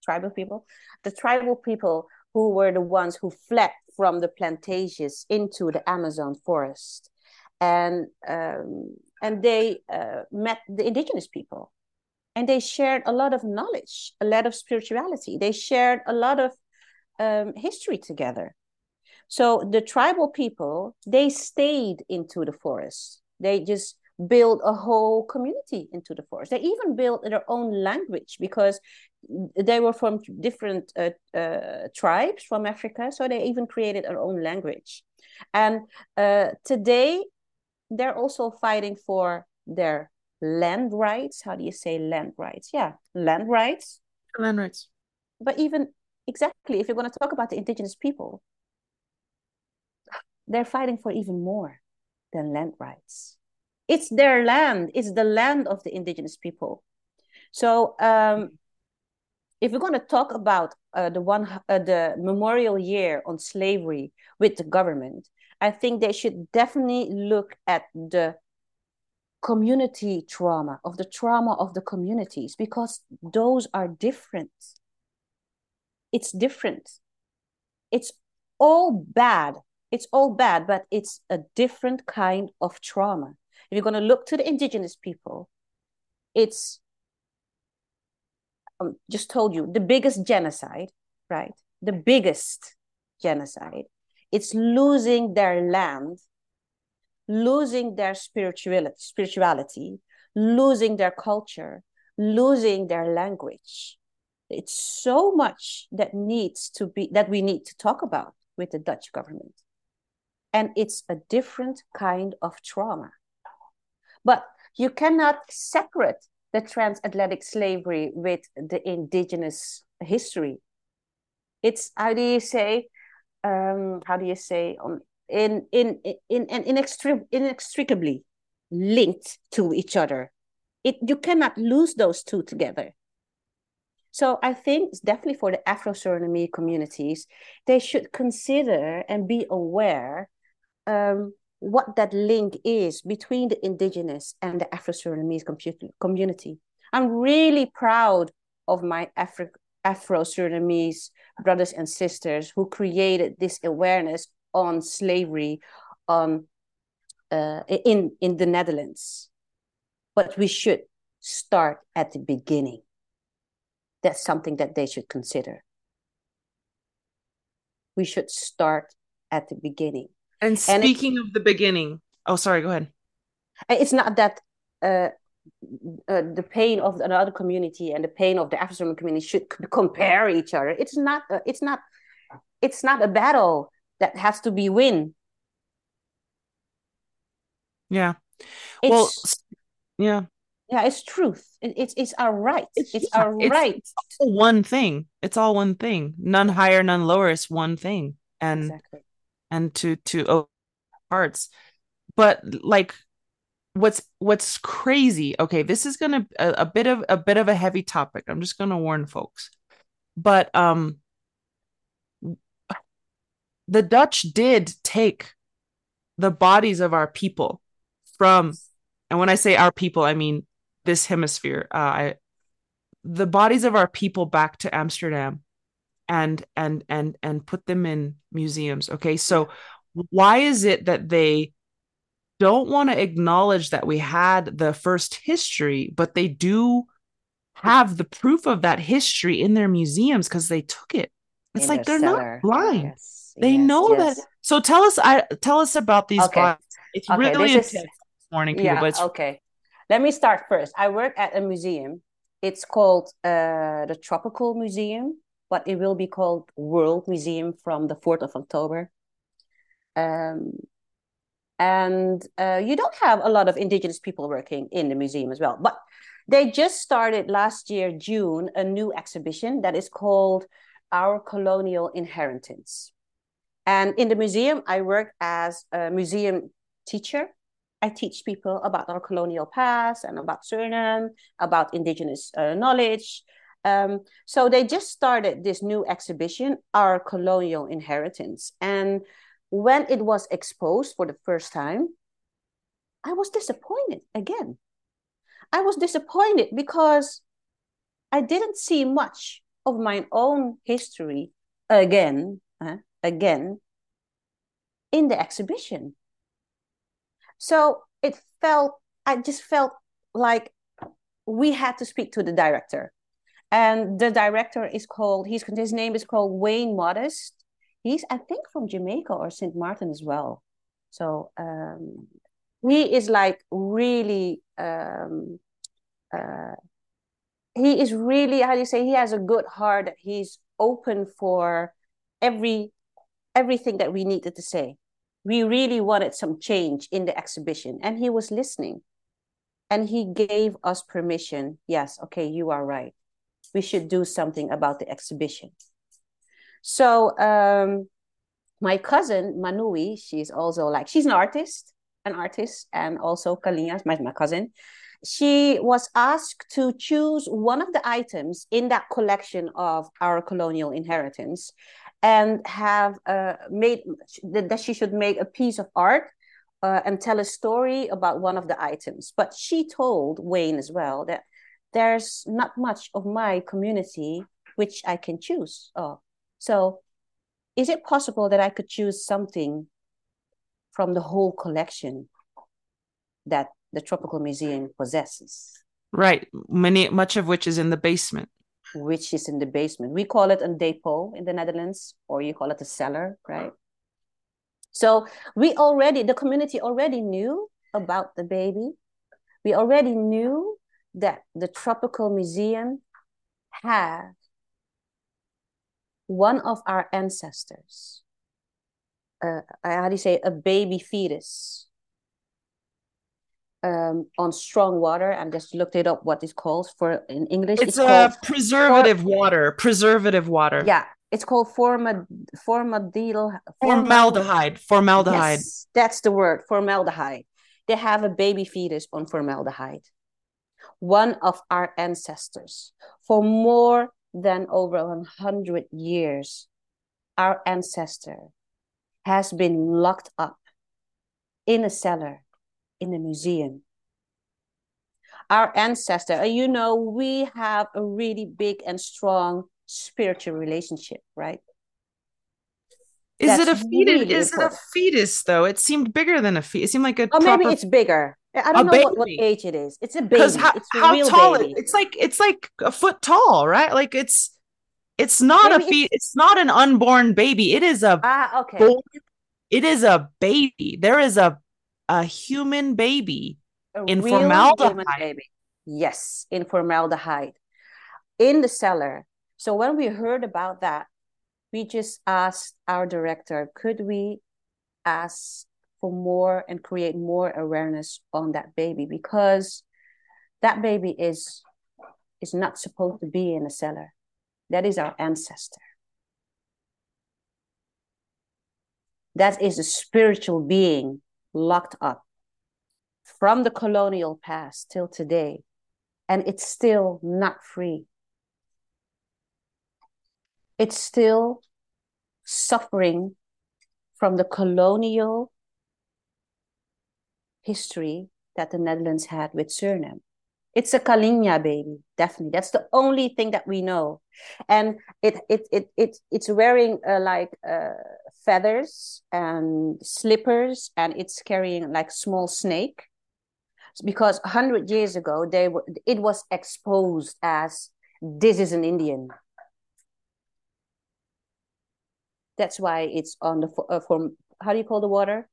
Speaker 2: tribal people, the tribal people who were the ones who fled from the plantations into the Amazon forest. And, um, and they uh, met the indigenous people and they shared a lot of knowledge, a lot of spirituality. They shared a lot of um, history together. So the tribal people, they stayed into the forest. They just built a whole community into the forest. They even built their own language because they were from different uh, uh, tribes from Africa. So they even created their own language. And uh, today, they're also fighting for their land rights. How do you say land rights? Yeah, land rights.
Speaker 1: Land rights.
Speaker 2: But even exactly, if you're going to talk about the indigenous people, they're fighting for even more than land rights. It's their land. It's the land of the indigenous people. So, um, if we're going to talk about uh, the one uh, the memorial year on slavery with the government, I think they should definitely look at the community trauma of the trauma of the communities because those are different. It's different. It's all bad. It's all bad, but it's a different kind of trauma. If you're going to look to the indigenous people, it's um, just told you the biggest genocide, right? The biggest genocide. It's losing their land, losing their spirituality, spirituality, losing their culture, losing their language. It's so much that needs to be that we need to talk about with the Dutch government. And it's a different kind of trauma. But you cannot separate the transatlantic slavery with the indigenous history. It's how do you say? Um, how do you say? Um, in in in and inextric- inextricably linked to each other. It you cannot lose those two together. So I think it's definitely for the Afro-Suriname communities, they should consider and be aware um, what that link is between the indigenous and the Afro-Surinamese community. I'm really proud of my Afro Afro-Surinamese brothers and sisters who created this awareness on slavery on uh, in in the Netherlands. But we should start at the beginning. That's something that they should consider. We should start at the beginning.
Speaker 1: And speaking and of the beginning, oh, sorry, go ahead.
Speaker 2: It's not that uh, uh, the pain of another community and the pain of the African community should compare each other. It's not. Uh, it's not. It's not a battle that has to be win.
Speaker 1: Yeah. It's, well, yeah.
Speaker 2: Yeah, it's truth. It, it's it's our right. It's, it's our it's, right. It's
Speaker 1: one thing. It's all one thing. None higher, none lower. It's one thing. And exactly and to to parts but like what's what's crazy okay this is gonna a, a bit of a bit of a heavy topic i'm just gonna warn folks but um the dutch did take the bodies of our people from and when i say our people i mean this hemisphere uh, i the bodies of our people back to amsterdam and and and and put them in museums okay so why is it that they don't want to acknowledge that we had the first history but they do have the proof of that history in their museums because they took it it's in like they're cellar. not blind yes. They yes. know yes. that so tell us i tell us about these okay. bodies it's okay. really intense is, this morning people,
Speaker 2: yeah, okay let me start first i work at a museum it's called uh, the tropical museum but it will be called World Museum from the 4th of October. Um, and uh, you don't have a lot of indigenous people working in the museum as well. But they just started last year, June, a new exhibition that is called Our Colonial Inheritance. And in the museum, I work as a museum teacher. I teach people about our colonial past and about Suriname, about indigenous uh, knowledge, um, so they just started this new exhibition, Our Colonial Inheritance. And when it was exposed for the first time, I was disappointed again. I was disappointed because I didn't see much of my own history again, uh, again in the exhibition. So it felt, I just felt like we had to speak to the director. And the director is called, he's, his name is called Wayne Modest. He's, I think, from Jamaica or St. Martin as well. So um, he is like really, um, uh, he is really, how do you say, he has a good heart. That he's open for every everything that we needed to say. We really wanted some change in the exhibition, and he was listening. And he gave us permission. Yes, okay, you are right. We should do something about the exhibition. So um, my cousin Manui, she's also like she's an artist, an artist, and also Kaliña, my, my cousin. She was asked to choose one of the items in that collection of our colonial inheritance and have uh, made that she should make a piece of art uh, and tell a story about one of the items. But she told Wayne as well that there's not much of my community which I can choose. Oh, so is it possible that I could choose something from the whole collection that the Tropical Museum possesses?
Speaker 1: Right, many much of which is in the basement
Speaker 2: which is in the basement. We call it a depot in the Netherlands, or you call it a cellar, right? So we already, the community already knew about the baby. We already knew that the Tropical Museum had one of our ancestors, uh, how do you say, a baby fetus um, on strong water and just looked it up what it's called for in English.
Speaker 1: It's, it's a preservative for, water. Preservative water.
Speaker 2: Yeah, it's called formad formaldehyde.
Speaker 1: Formaldehyde. Formaldehyde.
Speaker 2: Yes, that's the word. Formaldehyde. They have a baby fetus on formaldehyde. One of our ancestors, for more than over a hundred years, our ancestor has been locked up in a cellar in the museum. Our ancestor, you know, we have a really big and strong spiritual relationship, right?
Speaker 1: Is That's it a fetus? Really is important. it a fetus though? It seemed bigger than a fetus. It seemed like a.
Speaker 2: Oh, proper... maybe it's bigger. I don't know what, what, age it is. It's a baby. How, it's a how
Speaker 1: tall
Speaker 2: baby.
Speaker 1: It, it's like it's like a foot tall, right? Like it's it's not maybe a fetus. It's... it's... not an unborn baby. It is a
Speaker 2: ah okay.
Speaker 1: Born, it is a baby. There is a a human baby a in formaldehyde. Baby.
Speaker 2: Yes, in formaldehyde in the cellar. So when we heard about that, we just asked our director, could we ask for more and create more awareness on that baby because that baby is is not supposed to be in a cellar. That is our ancestor. That is a spiritual being locked up from the colonial past till today, and it's still not free. It's still suffering from the colonial history that the Netherlands had with Suriname. It's a Kaliña baby, definitely. That's the only thing that we know, and it it it it it's wearing uh, like uh, feathers and slippers, and it's carrying like small snake, because hundred years ago they were it was exposed as this is an Indian. That's why it's on the uh, form. How do you call the water?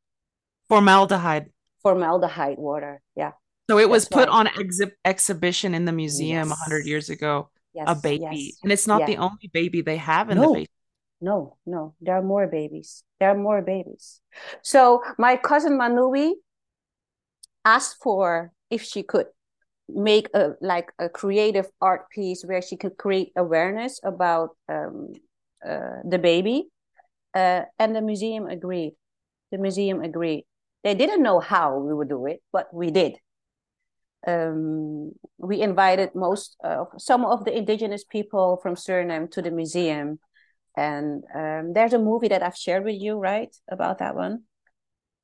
Speaker 1: Formaldehyde.
Speaker 2: Formaldehyde water. Yeah.
Speaker 1: So it was put on exhi- exhibition in the museum a yes. hundred years ago. Yes, a baby, yes. and it's not yeah. the only baby they have in
Speaker 2: no.
Speaker 1: the basement.
Speaker 2: No, no, there are more babies. There are more babies. So my cousin Manui asked for if she could make a like a creative art piece where she could create awareness about um, uh, the baby, uh, and the museum agreed. The museum agreed. They didn't know how we would do it, but we did um, we invited most uh, some of the indigenous people from Suriname to the museum, and um, there's a movie that I've shared with you, right, about that one.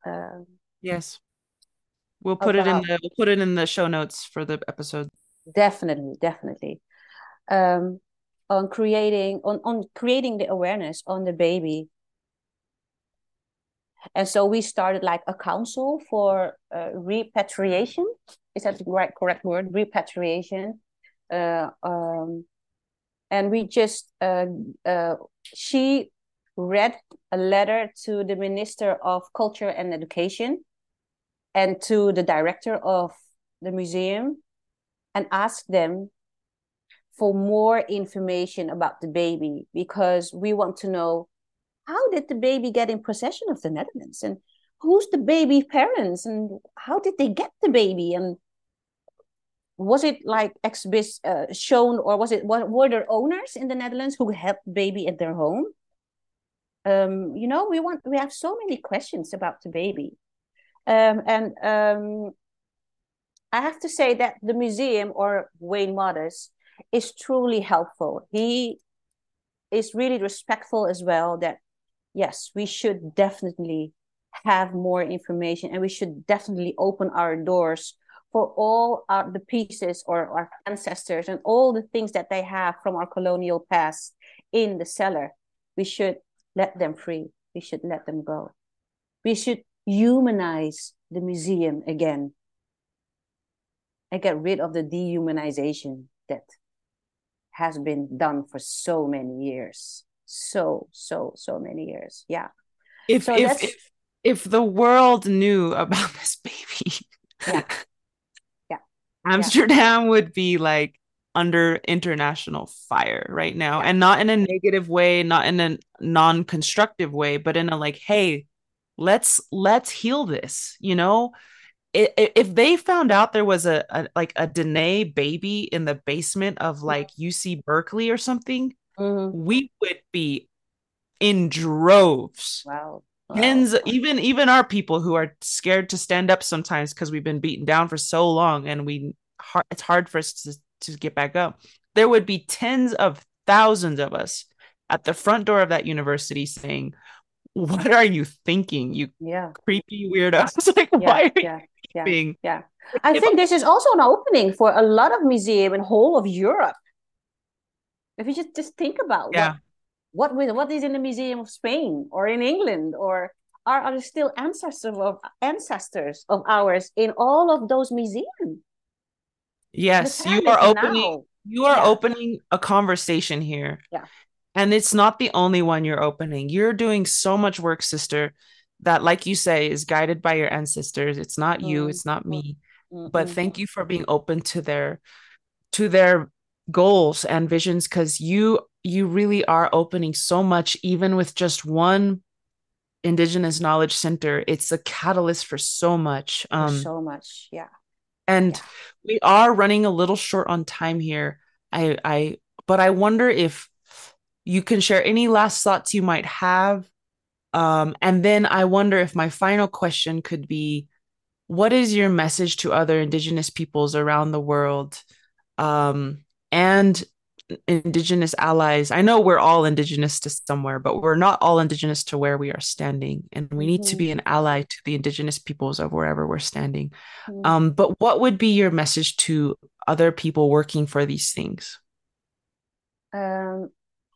Speaker 1: Uh, yes, we'll put about, it in the we'll put it in the show notes for the episode.
Speaker 2: Definitely, definitely. Um, on creating on on creating the awareness on the baby And so we started like a council for uh, repatriation. Is that the right correct word? Repatriation. Uh, um, and we just uh, uh, she read a letter to the Minister of Culture and Education and to the director of the museum and asked them for more information about the baby because we want to know how did the baby get in possession of the Netherlands and who's the baby parents and how did they get the baby and was it like exhibit uh, shown or was it what were there owners in the Netherlands who had baby at their home um, you know we want we have so many questions about the baby um, and um, I have to say that the museum or Wayne Modest is truly helpful. He is really respectful as well that yes, we should definitely have more information and we should definitely open our doors for all our, the pieces or our ancestors and all the things that they have from our colonial past in the cellar. We should let them free. We should let them go. We should humanize the museum again and get rid of the dehumanization that has been done for so many years so so so many years yeah
Speaker 1: if so if, if if the world knew about this baby
Speaker 2: yeah yeah
Speaker 1: amsterdam yeah. would be like under international fire right now yeah. and not in a negative way not in a non-constructive way but in a like hey let's let's heal this you know if they found out there was a, a like a Dene baby in the basement of like UC Berkeley or something, mm-hmm. we would be in droves.
Speaker 2: Wow.
Speaker 1: Oh, tens, even even our people who are scared to stand up sometimes because we've been beaten down for so long and we it's hard for us to, to get back up. There would be tens of thousands of us at the front door of that university saying, What are you thinking, you
Speaker 2: yeah.
Speaker 1: creepy weirdos? like, yeah, why are
Speaker 2: yeah yeah, being yeah i think this is also an opening for a lot of museum and whole of europe if you just just think about
Speaker 1: yeah
Speaker 2: what what, what is in the museum of spain or in england or are, are there still ancestors of ancestors of ours in all of those museums
Speaker 1: yes you are opening now. you are yeah. opening a conversation here
Speaker 2: yeah
Speaker 1: and it's not the only one you're opening you're doing so much work sister that like you say is guided by your ancestors it's not mm-hmm. you it's not me mm-hmm. but thank you for being open to their to their goals and visions cuz you you really are opening so much even with just one indigenous knowledge center it's a catalyst for so much
Speaker 2: um so much yeah
Speaker 1: and yeah. we are running a little short on time here i i but i wonder if you can share any last thoughts you might have um, and then I wonder if my final question could be what is your message to other Indigenous peoples around the world um, and Indigenous allies? I know we're all Indigenous to somewhere, but we're not all Indigenous to where we are standing. And we need mm-hmm. to be an ally to the Indigenous peoples of wherever we're standing. Mm-hmm. Um, but what would be your message to other people working for these things?
Speaker 2: Um,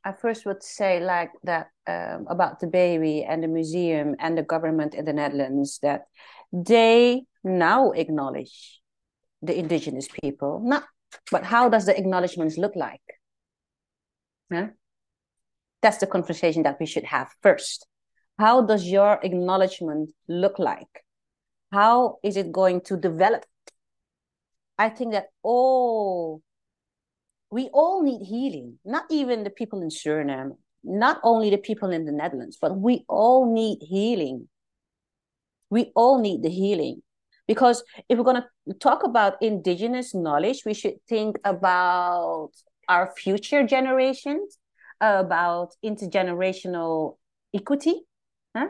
Speaker 2: I first would say like that um, about the baby and the museum and the government in the Netherlands that they now acknowledge the indigenous people. Not, but how does the acknowledgments look like? Huh? That's the conversation that we should have first. How does your acknowledgement look like? How is it going to develop? I think that all we all need healing, not even the people in Suriname, not only the people in the Netherlands, but we all need healing. We all need the healing. Because if we're going to talk about indigenous knowledge, we should think about our future generations, about intergenerational equity. Huh?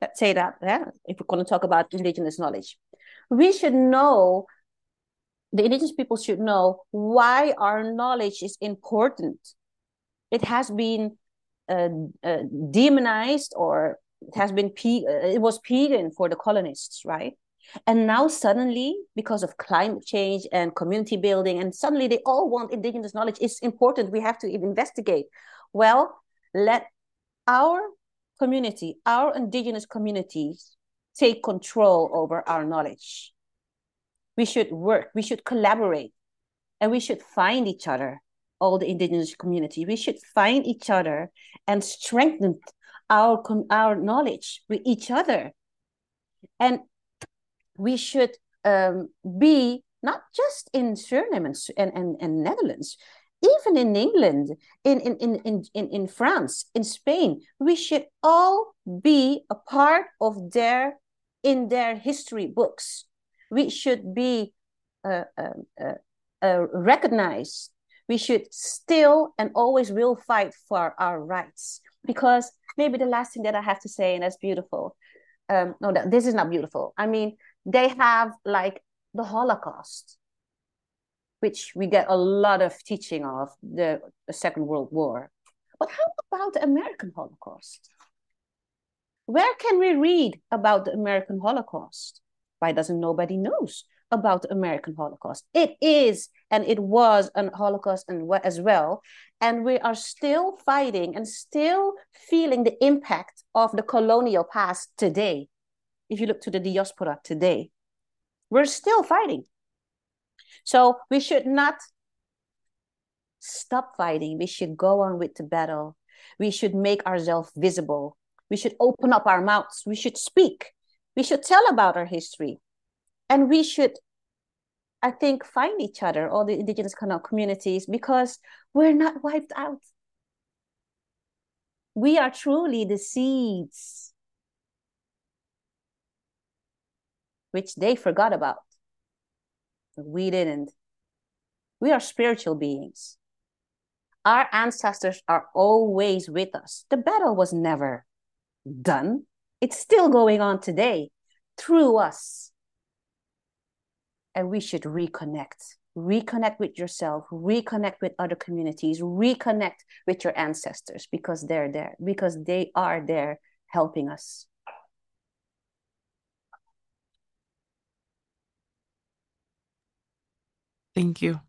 Speaker 2: Let's say that, yeah, if we're going to talk about indigenous knowledge. We should know the indigenous people should know why our knowledge is important. It has been uh, uh, demonized or it has been uh, it was pagan for the colonists, right? And now suddenly, because of climate change and community building, and suddenly they all want indigenous knowledge. It's important. We have to investigate. Well, let our community, our indigenous communities, take control over our knowledge. We should work, we should collaborate, and we should find each other, all the indigenous community. We should find each other and strengthen our, our knowledge with each other. And we should um, be not just in Suriname and, and, and, and Netherlands, even in England, in, in, in, in, in France, in Spain, we should all be a part of their, in their history books. We should be uh, uh, uh, uh, recognized. We should still and always will fight for our rights. Because maybe the last thing that I have to say, and that's beautiful. Um, no, this is not beautiful. I mean, they have like the Holocaust which we get a lot of teaching of the, Second World War. But how about the American Holocaust? Where can we read about the American Holocaust? Why doesn't nobody knows about the American Holocaust? It is and it was a Holocaust and as well, and we are still fighting and still feeling the impact of the colonial past today. If you look to the diaspora today, we're still fighting. So we should not stop fighting. We should go on with the battle. We should make ourselves visible. We should open up our mouths. We should speak. We should tell about our history. And we should, I think, find each other, all the indigenous communities, because we're not wiped out. We are truly the seeds which they forgot about. We didn't. We are spiritual beings. Our ancestors are always with us. The battle was never done, it's still going on today through us. And we should reconnect. Reconnect with yourself, reconnect with other communities, reconnect with your ancestors because they're there, because they are there helping us.
Speaker 1: Thank you.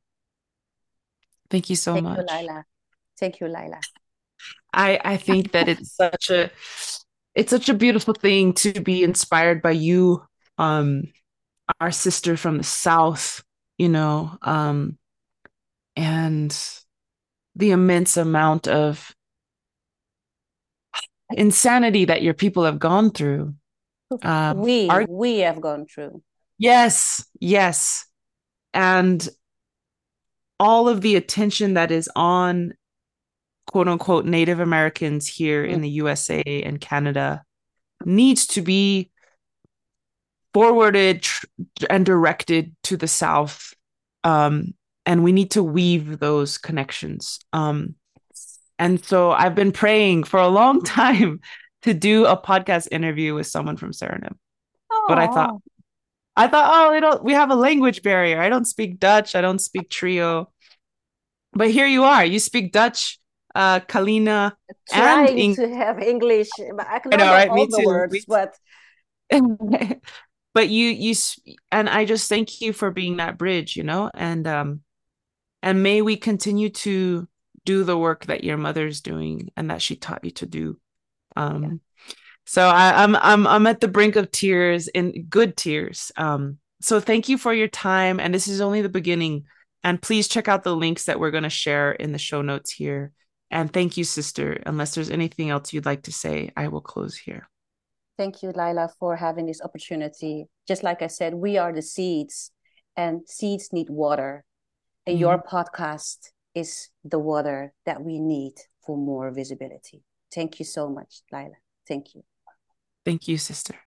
Speaker 1: Thank you so
Speaker 2: Thank
Speaker 1: much.
Speaker 2: You, Lyla. Thank you, Lyla.
Speaker 1: I I think that it's such a it's such a beautiful thing to be inspired by you, um, our sister from the south, you know, um, and the immense amount of insanity that your people have gone through.
Speaker 2: Um, we our, we have gone through.
Speaker 1: Yes, yes, and all of the attention that is on quote unquote Native Americans here in the USA and Canada needs to be forwarded and directed to the South. Um, and we need to weave those connections. Um, and so I've been praying for a long time to do a podcast interview with someone from Suriname. But I thought I thought, oh, we don't we have a language barrier. I don't speak Dutch. I don't speak Trio. But here you are. You speak Dutch, uh, Kaliña,
Speaker 2: trying and to have English. But I can know, right? all Me the too. words, Me but
Speaker 1: but you you and I just thank you for being that bridge, you know, and um, and may we continue to do the work that your mother's doing and that she taught you to do. Um, yeah. So I, I'm I'm I'm at the brink of tears in good tears. Um, so thank you for your time, and this is only the beginning. And please check out the links that we're going to share in the show notes here. And thank you, sister. Unless there's anything else you'd like to say, I will close here.
Speaker 2: Thank you, Lyla, for having this opportunity. Just like I said, we are the seeds, and seeds need water. And mm-hmm. your podcast is the water that we need for more visibility. Thank you so much, Lyla. Thank you.
Speaker 1: Thank you, sister.